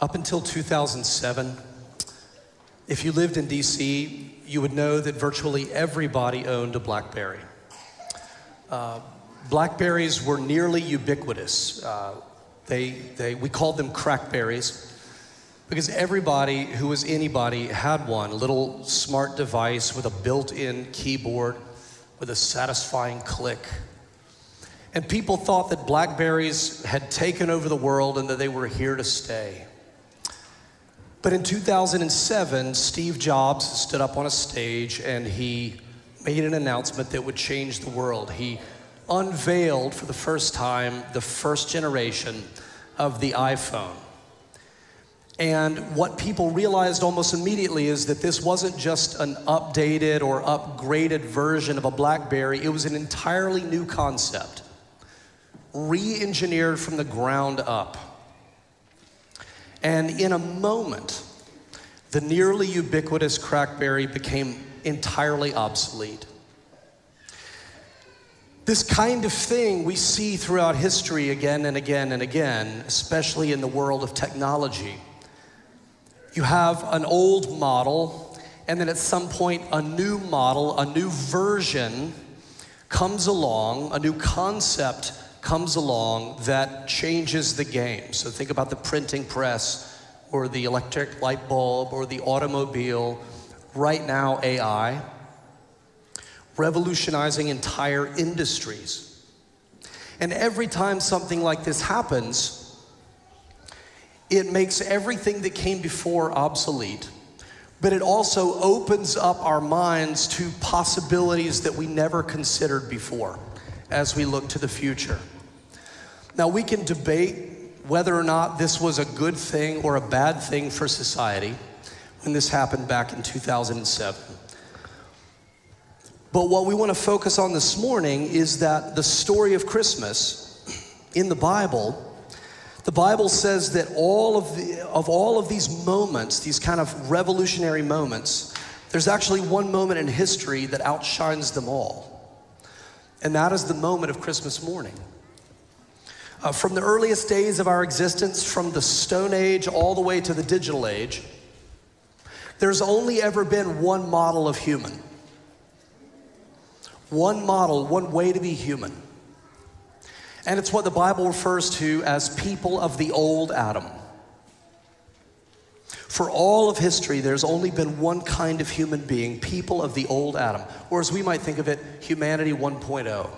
Up until 2007, if you lived in DC, you would know that virtually everybody owned a Blackberry. Uh, Blackberries were nearly ubiquitous. Uh, they, they, we called them crackberries because everybody who was anybody had one a little smart device with a built in keyboard with a satisfying click. And people thought that Blackberries had taken over the world and that they were here to stay. But in 2007, Steve Jobs stood up on a stage and he made an announcement that would change the world. He unveiled for the first time the first generation of the iPhone. And what people realized almost immediately is that this wasn't just an updated or upgraded version of a Blackberry, it was an entirely new concept, re engineered from the ground up. And in a moment, the nearly ubiquitous Crackberry became entirely obsolete. This kind of thing we see throughout history again and again and again, especially in the world of technology. You have an old model, and then at some point, a new model, a new version comes along, a new concept comes along that changes the game. So think about the printing press or the electric light bulb or the automobile. Right now, AI revolutionizing entire industries. And every time something like this happens, it makes everything that came before obsolete, but it also opens up our minds to possibilities that we never considered before as we look to the future. Now, we can debate whether or not this was a good thing or a bad thing for society when this happened back in 2007. But what we want to focus on this morning is that the story of Christmas in the Bible, the Bible says that all of, the, of all of these moments, these kind of revolutionary moments, there's actually one moment in history that outshines them all. And that is the moment of Christmas morning. Uh, from the earliest days of our existence, from the Stone Age all the way to the digital age, there's only ever been one model of human. One model, one way to be human. And it's what the Bible refers to as people of the old Adam. For all of history, there's only been one kind of human being, people of the old Adam, or as we might think of it, humanity 1.0.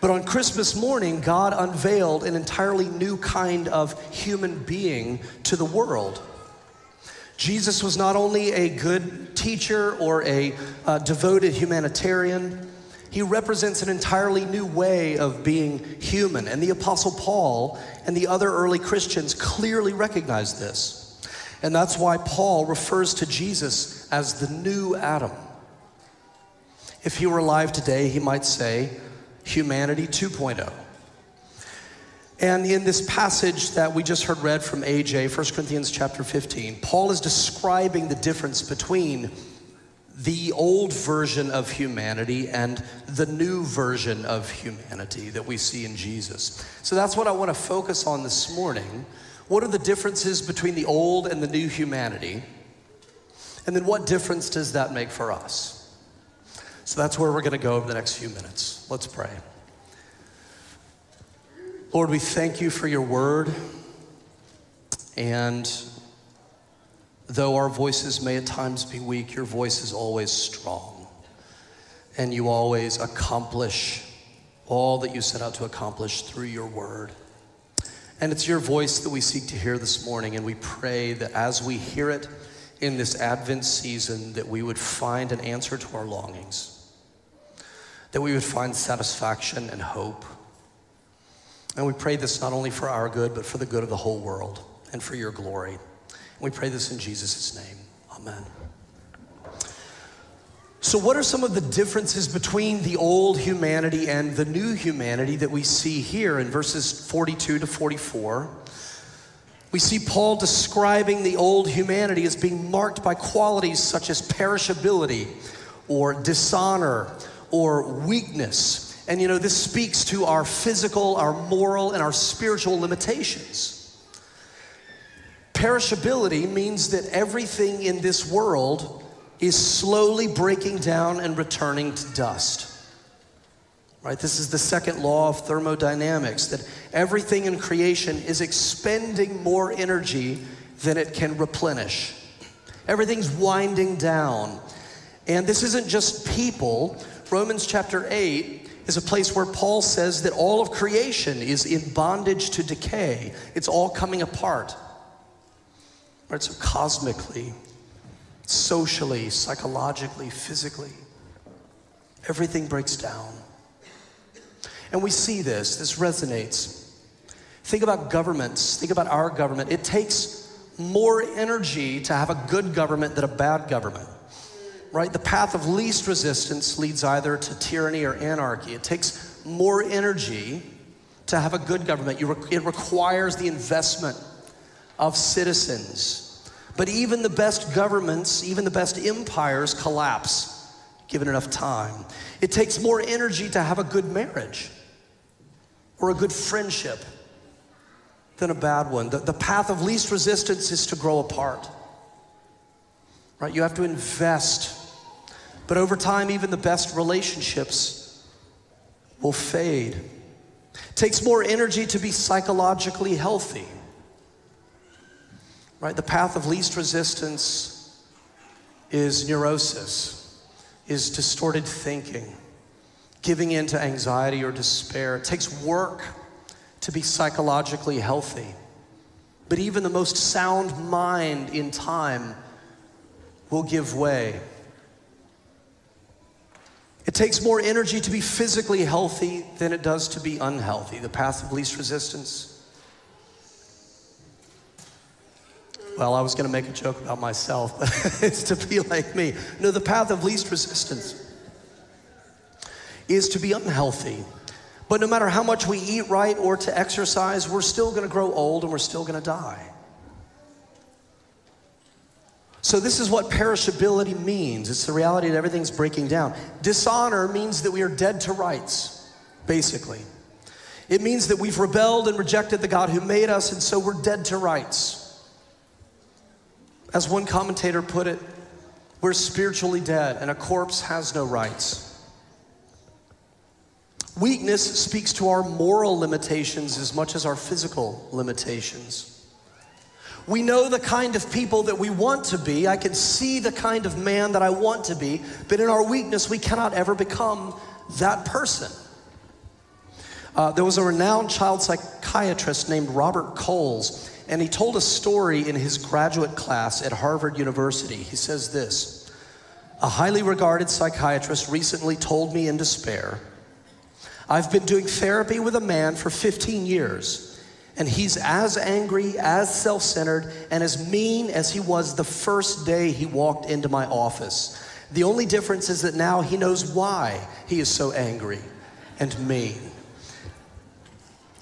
But on Christmas morning, God unveiled an entirely new kind of human being to the world. Jesus was not only a good teacher or a uh, devoted humanitarian, he represents an entirely new way of being human. And the Apostle Paul and the other early Christians clearly recognized this. And that's why Paul refers to Jesus as the new Adam. If he were alive today, he might say humanity 2.0. And in this passage that we just heard read from AJ, 1 Corinthians chapter 15, Paul is describing the difference between the old version of humanity and the new version of humanity that we see in Jesus. So that's what I want to focus on this morning. What are the differences between the old and the new humanity? And then what difference does that make for us? So that's where we're going to go over the next few minutes. Let's pray. Lord, we thank you for your word. And though our voices may at times be weak, your voice is always strong. And you always accomplish all that you set out to accomplish through your word. And it's your voice that we seek to hear this morning. And we pray that as we hear it in this Advent season, that we would find an answer to our longings, that we would find satisfaction and hope and we pray this not only for our good, but for the good of the whole world and for your glory. And we pray this in Jesus' name. Amen. So, what are some of the differences between the old humanity and the new humanity that we see here in verses 42 to 44? We see Paul describing the old humanity as being marked by qualities such as perishability or dishonor or weakness and you know, this speaks to our physical, our moral, and our spiritual limitations. perishability means that everything in this world is slowly breaking down and returning to dust. Right? This is the second law of thermodynamics that everything in creation is expending more energy than it can replenish. Everything's winding down. And this isn't just people. Romans chapter 8 is a place where Paul says that all of creation is in bondage to decay, it's all coming apart. Right? So, cosmically, socially, psychologically, physically, everything breaks down. And we see this, this resonates. Think about governments, think about our government. It takes more energy to have a good government than a bad government. Right? The path of least resistance leads either to tyranny or anarchy. It takes more energy to have a good government. it requires the investment of citizens. But even the best governments, even the best empires collapse given enough time. It takes more energy to have a good marriage or a good friendship than a bad one. The, the path of least resistance is to grow apart. Right? You have to invest. But over time, even the best relationships will fade. It takes more energy to be psychologically healthy. Right? The path of least resistance is neurosis, is distorted thinking, giving in to anxiety or despair. It takes work to be psychologically healthy. But even the most sound mind in time will give way. It takes more energy to be physically healthy than it does to be unhealthy, the path of least resistance. Well, I was going to make a joke about myself, but it's to be like me. No, the path of least resistance is to be unhealthy. But no matter how much we eat right or to exercise, we're still going to grow old and we're still going to die. So, this is what perishability means it's the reality that everything's breaking down. Dishonor means that we are dead to rights, basically. It means that we've rebelled and rejected the God who made us, and so we're dead to rights. As one commentator put it, we're spiritually dead, and a corpse has no rights. Weakness speaks to our moral limitations as much as our physical limitations. We know the kind of people that we want to be. I can see the kind of man that I want to be, but in our weakness, we cannot ever become that person. Uh, there was a renowned child psychiatrist named Robert Coles, and he told a story in his graduate class at Harvard University. He says this A highly regarded psychiatrist recently told me in despair I've been doing therapy with a man for 15 years, and he's as angry, as self centered, and as mean as he was the first day he walked into my office. The only difference is that now he knows why he is so angry and mean.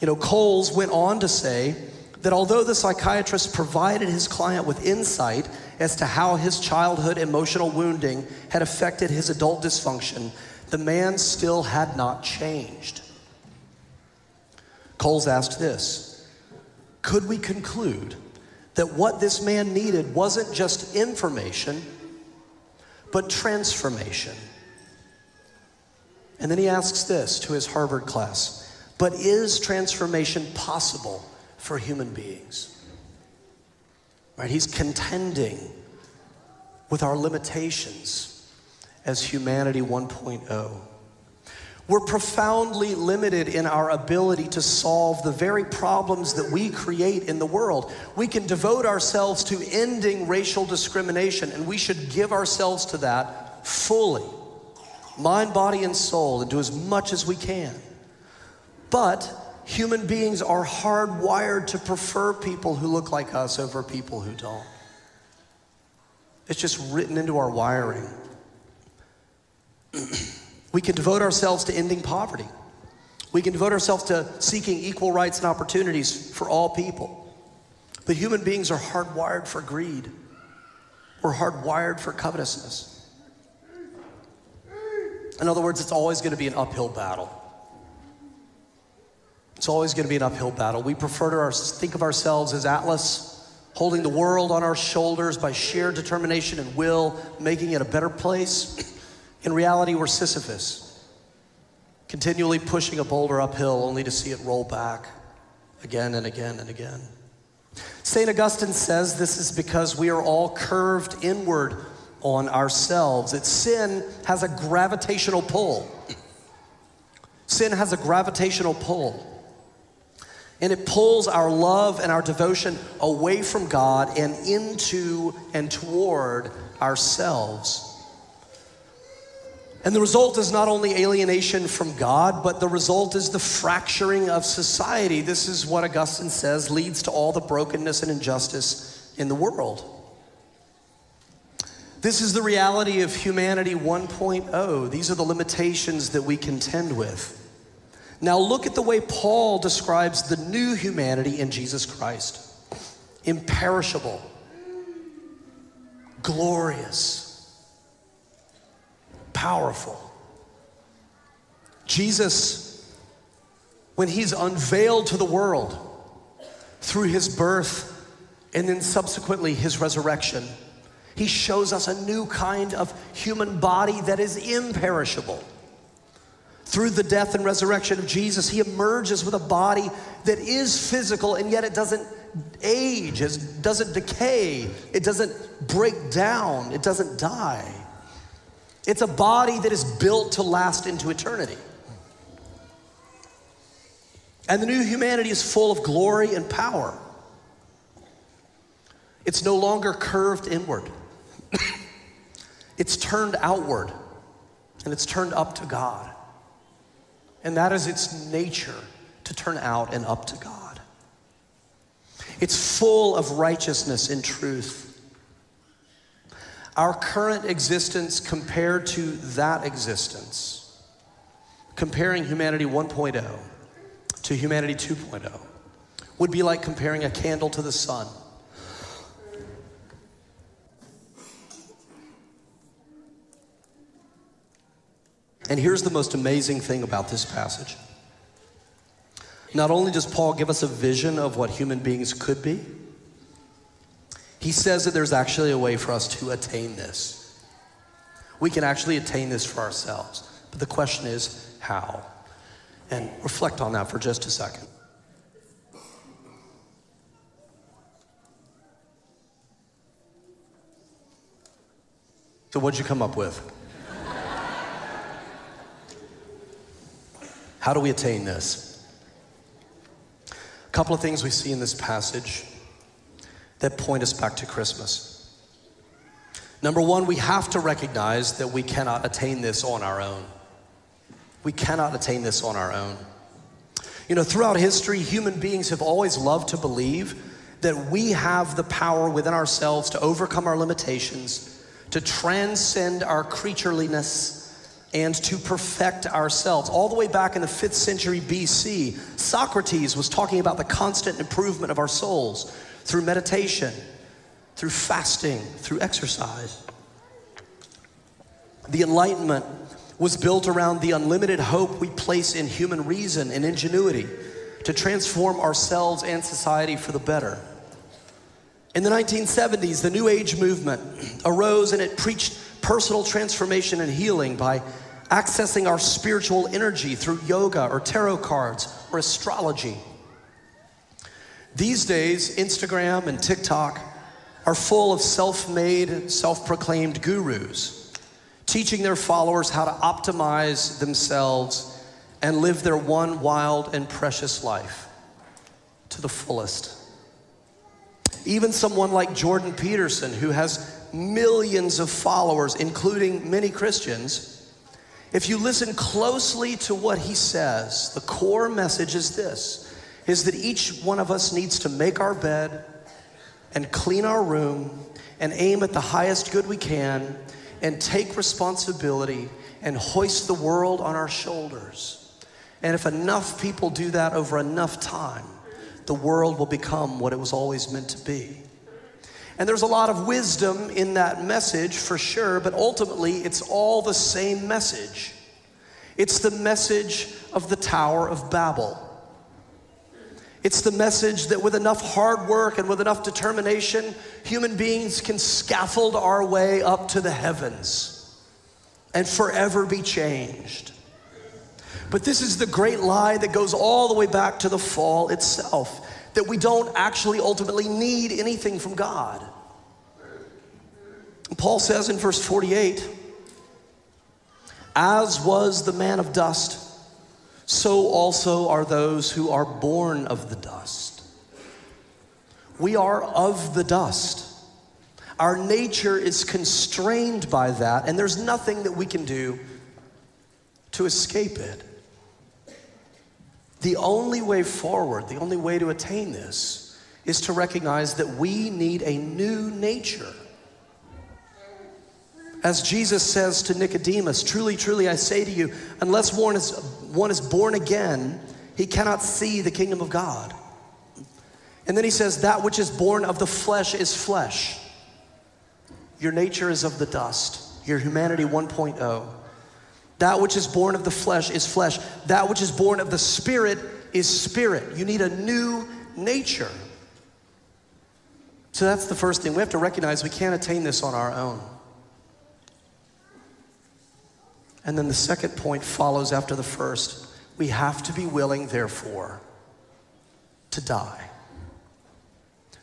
You know, Coles went on to say that although the psychiatrist provided his client with insight as to how his childhood emotional wounding had affected his adult dysfunction, the man still had not changed. Coles asked this Could we conclude that what this man needed wasn't just information, but transformation? And then he asks this to his Harvard class But is transformation possible for human beings? Right? He's contending with our limitations as humanity 1.0. We're profoundly limited in our ability to solve the very problems that we create in the world. We can devote ourselves to ending racial discrimination, and we should give ourselves to that fully mind, body, and soul, and do as much as we can. But human beings are hardwired to prefer people who look like us over people who don't. It's just written into our wiring we can devote ourselves to ending poverty. We can devote ourselves to seeking equal rights and opportunities for all people. But human beings are hardwired for greed. We're hardwired for covetousness. In other words, it's always going to be an uphill battle. It's always going to be an uphill battle. We prefer to our, think of ourselves as Atlas holding the world on our shoulders by sheer determination and will, making it a better place. In reality, we're Sisyphus, continually pushing a boulder uphill only to see it roll back again and again and again. St. Augustine says this is because we are all curved inward on ourselves. That sin has a gravitational pull. Sin has a gravitational pull. And it pulls our love and our devotion away from God and into and toward ourselves. And the result is not only alienation from God, but the result is the fracturing of society. This is what Augustine says leads to all the brokenness and injustice in the world. This is the reality of humanity 1.0. These are the limitations that we contend with. Now, look at the way Paul describes the new humanity in Jesus Christ imperishable, glorious, powerful. Jesus, when he's unveiled to the world through his birth and then subsequently his resurrection, he shows us a new kind of human body that is imperishable. Through the death and resurrection of Jesus, he emerges with a body that is physical and yet it doesn't age, it doesn't decay, it doesn't break down, it doesn't die. It's a body that is built to last into eternity. And the new humanity is full of glory and power. It's no longer curved inward. it's turned outward and it's turned up to God. And that is its nature to turn out and up to God. It's full of righteousness and truth. Our current existence compared to that existence, comparing humanity 1.0 to humanity 2.0, would be like comparing a candle to the sun. And here's the most amazing thing about this passage. Not only does Paul give us a vision of what human beings could be, he says that there's actually a way for us to attain this. We can actually attain this for ourselves. But the question is, how? And reflect on that for just a second. So, what'd you come up with? How do we attain this? A couple of things we see in this passage that point us back to Christmas. Number one, we have to recognize that we cannot attain this on our own. We cannot attain this on our own. You know, throughout history, human beings have always loved to believe that we have the power within ourselves to overcome our limitations, to transcend our creatureliness and to perfect ourselves. All the way back in the fifth century BC, Socrates was talking about the constant improvement of our souls through meditation, through fasting, through exercise. The Enlightenment was built around the unlimited hope we place in human reason and ingenuity to transform ourselves and society for the better. In the 1970s, the New Age movement arose and it preached personal transformation and healing by accessing our spiritual energy through yoga or tarot cards or astrology. These days, Instagram and TikTok are full of self made, self proclaimed gurus, teaching their followers how to optimize themselves and live their one wild and precious life to the fullest. Even someone like Jordan Peterson, who has millions of followers, including many Christians, if you listen closely to what he says, the core message is this is that each one of us needs to make our bed and clean our room and aim at the highest good we can and take responsibility and hoist the world on our shoulders. And if enough people do that over enough time, the world will become what it was always meant to be. And there's a lot of wisdom in that message for sure, but ultimately it's all the same message. It's the message of the Tower of Babel. It's the message that with enough hard work and with enough determination, human beings can scaffold our way up to the heavens and forever be changed. But this is the great lie that goes all the way back to the fall itself that we don't actually ultimately need anything from God. Paul says in verse 48 As was the man of dust, so also are those who are born of the dust. We are of the dust. Our nature is constrained by that, and there's nothing that we can do to escape it. The only way forward, the only way to attain this, is to recognize that we need a new nature. As Jesus says to Nicodemus, truly, truly, I say to you, unless one is, one is born again, he cannot see the kingdom of God. And then he says, that which is born of the flesh is flesh. Your nature is of the dust. Your humanity 1.0. That which is born of the flesh is flesh. That which is born of the spirit is spirit. You need a new nature. So that's the first thing. We have to recognize we can't attain this on our own. And then the second point follows after the first. We have to be willing, therefore, to die.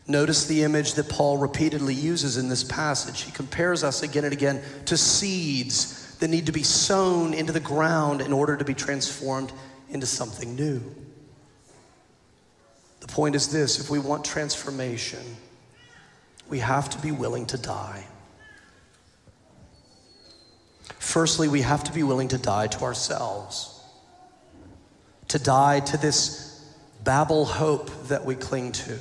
Notice the image that Paul repeatedly uses in this passage. He compares us again and again to seeds that need to be sown into the ground in order to be transformed into something new. The point is this if we want transformation, we have to be willing to die. Firstly, we have to be willing to die to ourselves, to die to this Babel hope that we cling to.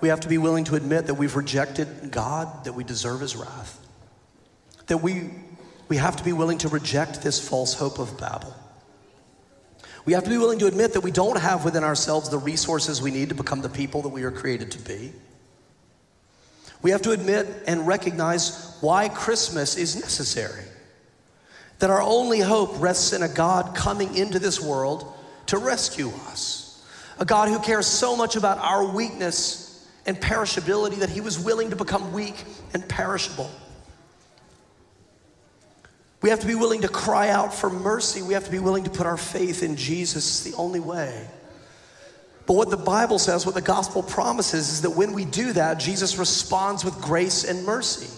We have to be willing to admit that we've rejected God, that we deserve his wrath. That we, we have to be willing to reject this false hope of Babel. We have to be willing to admit that we don't have within ourselves the resources we need to become the people that we are created to be. We have to admit and recognize why Christmas is necessary. That our only hope rests in a God coming into this world to rescue us. A God who cares so much about our weakness and perishability that he was willing to become weak and perishable. We have to be willing to cry out for mercy. We have to be willing to put our faith in Jesus, the only way. But what the Bible says, what the gospel promises, is that when we do that, Jesus responds with grace and mercy.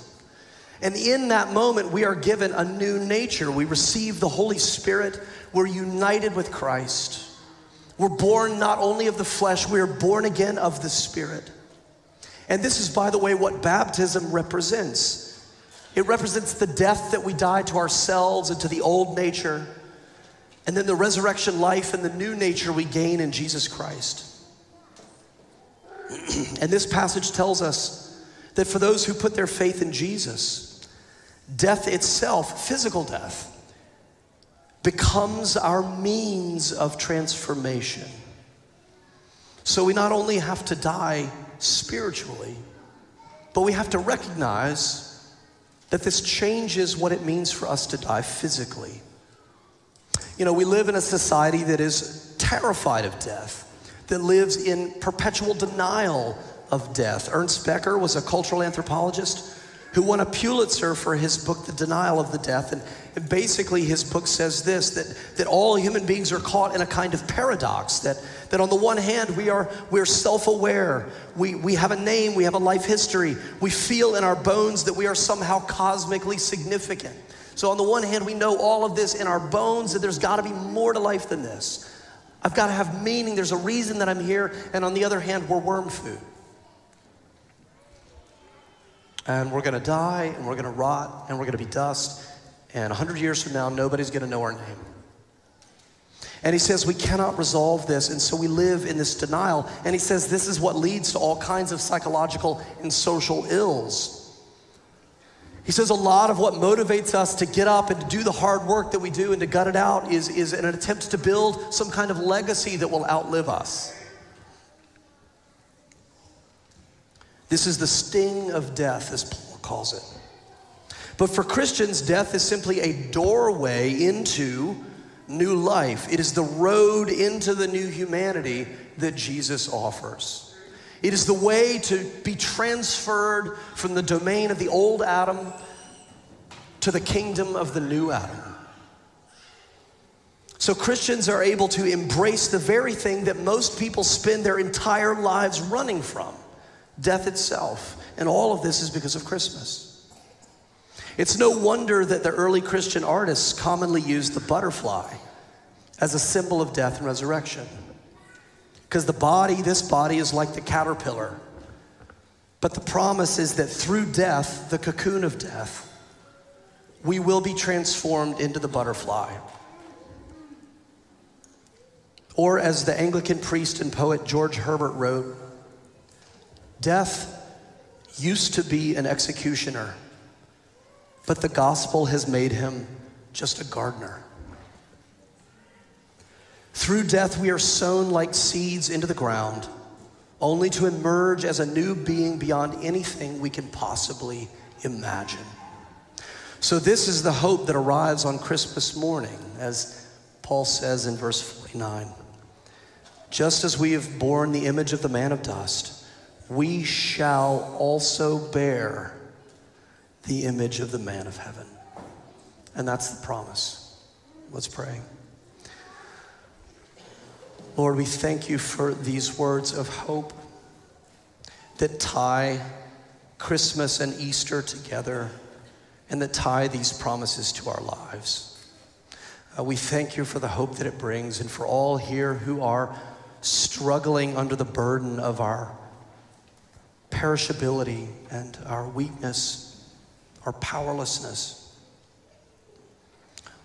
And in that moment, we are given a new nature. We receive the Holy Spirit. We're united with Christ. We're born not only of the flesh, we are born again of the Spirit. And this is, by the way, what baptism represents it represents the death that we die to ourselves and to the old nature and then the resurrection life and the new nature we gain in Jesus Christ. and this passage tells us that for those who put their faith in Jesus, death itself, physical death, becomes our means of transformation. So we not only have to die spiritually, but we have to recognize that this changes what it means for us to die physically. You know, we live in a society that is terrified of death, that lives in perpetual denial of death. Ernst Becker was a cultural anthropologist who won a Pulitzer for his book, The Denial of the Death. And basically, his book says this that, that all human beings are caught in a kind of paradox. That, that on the one hand, we are we're self aware, we, we have a name, we have a life history, we feel in our bones that we are somehow cosmically significant. So, on the one hand, we know all of this in our bones that there's got to be more to life than this. I've got to have meaning. There's a reason that I'm here. And on the other hand, we're worm food. And we're going to die, and we're going to rot, and we're going to be dust. And 100 years from now, nobody's going to know our name. And he says we cannot resolve this, and so we live in this denial. And he says this is what leads to all kinds of psychological and social ills. He says a lot of what motivates us to get up and to do the hard work that we do and to gut it out is, is an attempt to build some kind of legacy that will outlive us. This is the sting of death, as Paul calls it. But for Christians, death is simply a doorway into new life. It is the road into the new humanity that Jesus offers. It is the way to be transferred from the domain of the old Adam to the kingdom of the new Adam. So Christians are able to embrace the very thing that most people spend their entire lives running from death itself. And all of this is because of Christmas. It's no wonder that the early Christian artists commonly used the butterfly as a symbol of death and resurrection. Because the body, this body, is like the caterpillar. But the promise is that through death, the cocoon of death, we will be transformed into the butterfly. Or, as the Anglican priest and poet George Herbert wrote, death used to be an executioner, but the gospel has made him just a gardener. Through death, we are sown like seeds into the ground, only to emerge as a new being beyond anything we can possibly imagine. So, this is the hope that arrives on Christmas morning, as Paul says in verse 49. Just as we have borne the image of the man of dust, we shall also bear the image of the man of heaven. And that's the promise. Let's pray. Lord, we thank you for these words of hope that tie Christmas and Easter together and that tie these promises to our lives. Uh, we thank you for the hope that it brings and for all here who are struggling under the burden of our perishability and our weakness, our powerlessness.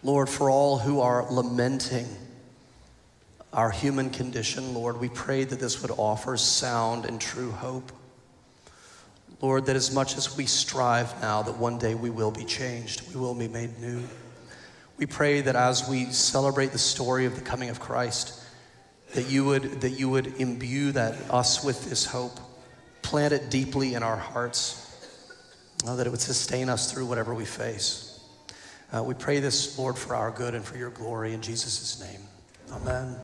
Lord, for all who are lamenting our human condition, Lord, we pray that this would offer sound and true hope. Lord, that as much as we strive now, that one day we will be changed, we will be made new. We pray that as we celebrate the story of the coming of Christ, that you would, that you would imbue that, us with this hope, plant it deeply in our hearts, uh, that it would sustain us through whatever we face. Uh, we pray this, Lord, for our good and for your glory in Jesus' name. Amen.